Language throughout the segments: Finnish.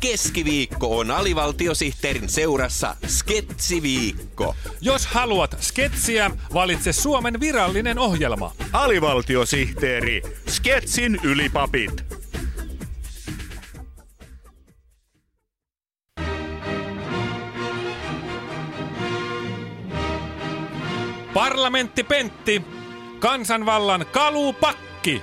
Keskiviikko on alivaltiosihteerin seurassa Sketsiviikko. Jos haluat sketsiä, valitse Suomen virallinen ohjelma. Alivaltiosihteeri, Sketsin ylipapit. Parlamentti Pentti, kansanvallan kalupakki.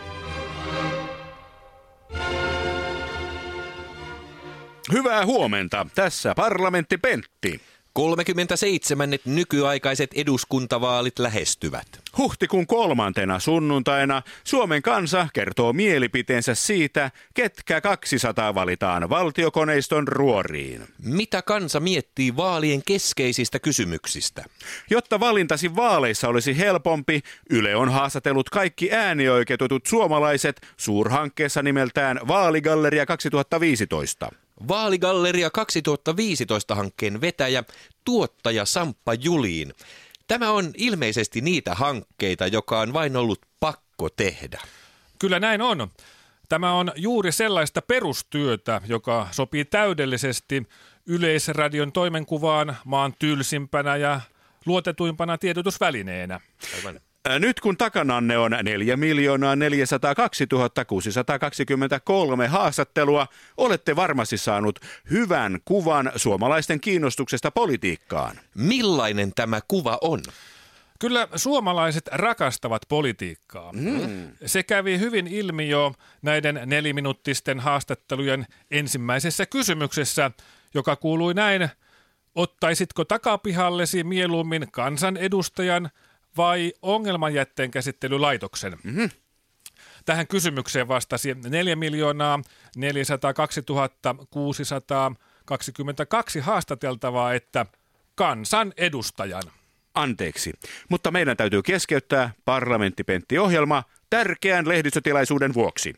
Hyvää huomenta. Tässä parlamentti Pentti. 37 nykyaikaiset eduskuntavaalit lähestyvät. Huhtikuun kolmantena sunnuntaina Suomen kansa kertoo mielipiteensä siitä, ketkä 200 valitaan valtiokoneiston ruoriin. Mitä kansa miettii vaalien keskeisistä kysymyksistä? Jotta valintasi vaaleissa olisi helpompi, Yle on haastatellut kaikki äänioikeutetut suomalaiset suurhankkeessa nimeltään Vaaligalleria 2015. Vaaligalleria 2015 hankkeen vetäjä, tuottaja Samppa Juliin. Tämä on ilmeisesti niitä hankkeita, joka on vain ollut pakko tehdä. Kyllä näin on. Tämä on juuri sellaista perustyötä, joka sopii täydellisesti Yleisradion toimenkuvaan maan tylsimpänä ja luotetuimpana tiedotusvälineenä. Aivan. Nyt kun takananne on 4 miljoonaa 402 623 haastattelua, olette varmasti saanut hyvän kuvan suomalaisten kiinnostuksesta politiikkaan. Millainen tämä kuva on? Kyllä suomalaiset rakastavat politiikkaa. Mm. Se kävi hyvin ilmi jo näiden neliminuuttisten haastattelujen ensimmäisessä kysymyksessä, joka kuului näin. Ottaisitko takapihallesi mieluummin kansanedustajan vai ongelmanjätteen käsittelylaitoksen? Mm-hmm. Tähän kysymykseen vastasi 4 miljoonaa 402 622 haastateltavaa, että kansanedustajan. Anteeksi, mutta meidän täytyy keskeyttää parlamenttipentti-ohjelma tärkeän lehdistötilaisuuden vuoksi.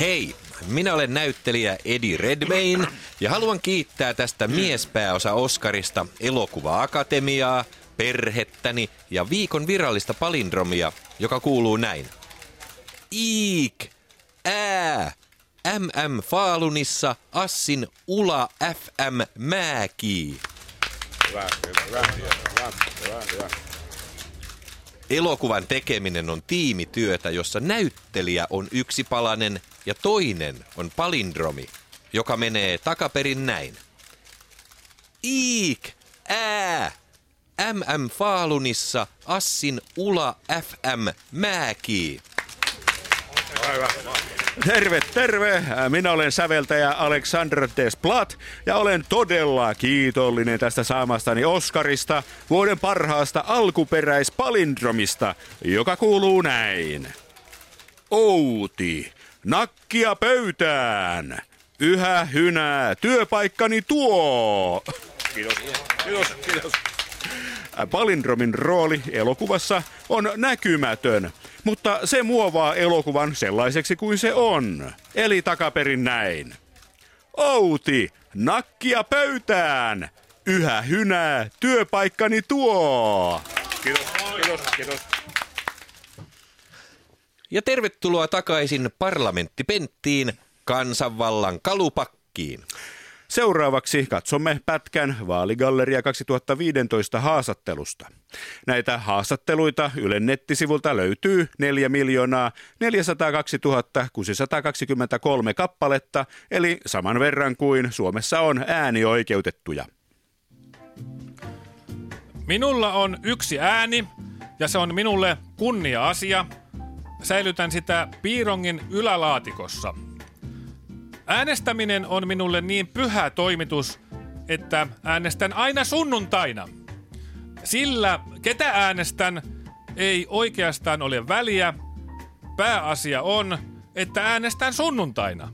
Hei, minä olen näyttelijä Eddie Redmayne ja haluan kiittää tästä miespääosa Oskarista Elokuva-akatemiaa, perhettäni ja viikon virallista palindromia, joka kuuluu näin. Iik, ää, MM Faalunissa, Assin Ula FM Määki. Hyvä, hyvä, hyvä, hyvä, hyvä. Elokuvan tekeminen on tiimityötä, jossa näyttelijä on yksipalainen ja toinen on palindromi, joka menee takaperin näin. Iik, ää, MM Faalunissa, Assin Ula FM Määki. Terve, terve! Minä olen säveltäjä Alexander Desplat ja olen todella kiitollinen tästä saamastani Oskarista, vuoden parhaasta alkuperäispalindromista, joka kuuluu näin. Outi, nakkia pöytään! Yhä hynää, työpaikkani tuo! Kiitos, kiitos, kiitos. Palindromin rooli elokuvassa on näkymätön, mutta se muovaa elokuvan sellaiseksi kuin se on. Eli takaperin näin. Outi, nakkia pöytään! Yhä hynää, työpaikkani tuo! Kiitos, kiitos, kiitos. Ja tervetuloa takaisin parlamenttipenttiin, kansanvallan kalupakkiin. Seuraavaksi katsomme pätkän Vaaligalleria 2015 haastattelusta. Näitä haastatteluita Ylen nettisivulta löytyy 4 miljoonaa 402 623 kappaletta, eli saman verran kuin Suomessa on äänioikeutettuja. Minulla on yksi ääni ja se on minulle kunnia-asia. Säilytän sitä piirongin ylälaatikossa. Äänestäminen on minulle niin pyhä toimitus, että äänestän aina sunnuntaina. Sillä ketä äänestän ei oikeastaan ole väliä. Pääasia on, että äänestän sunnuntaina.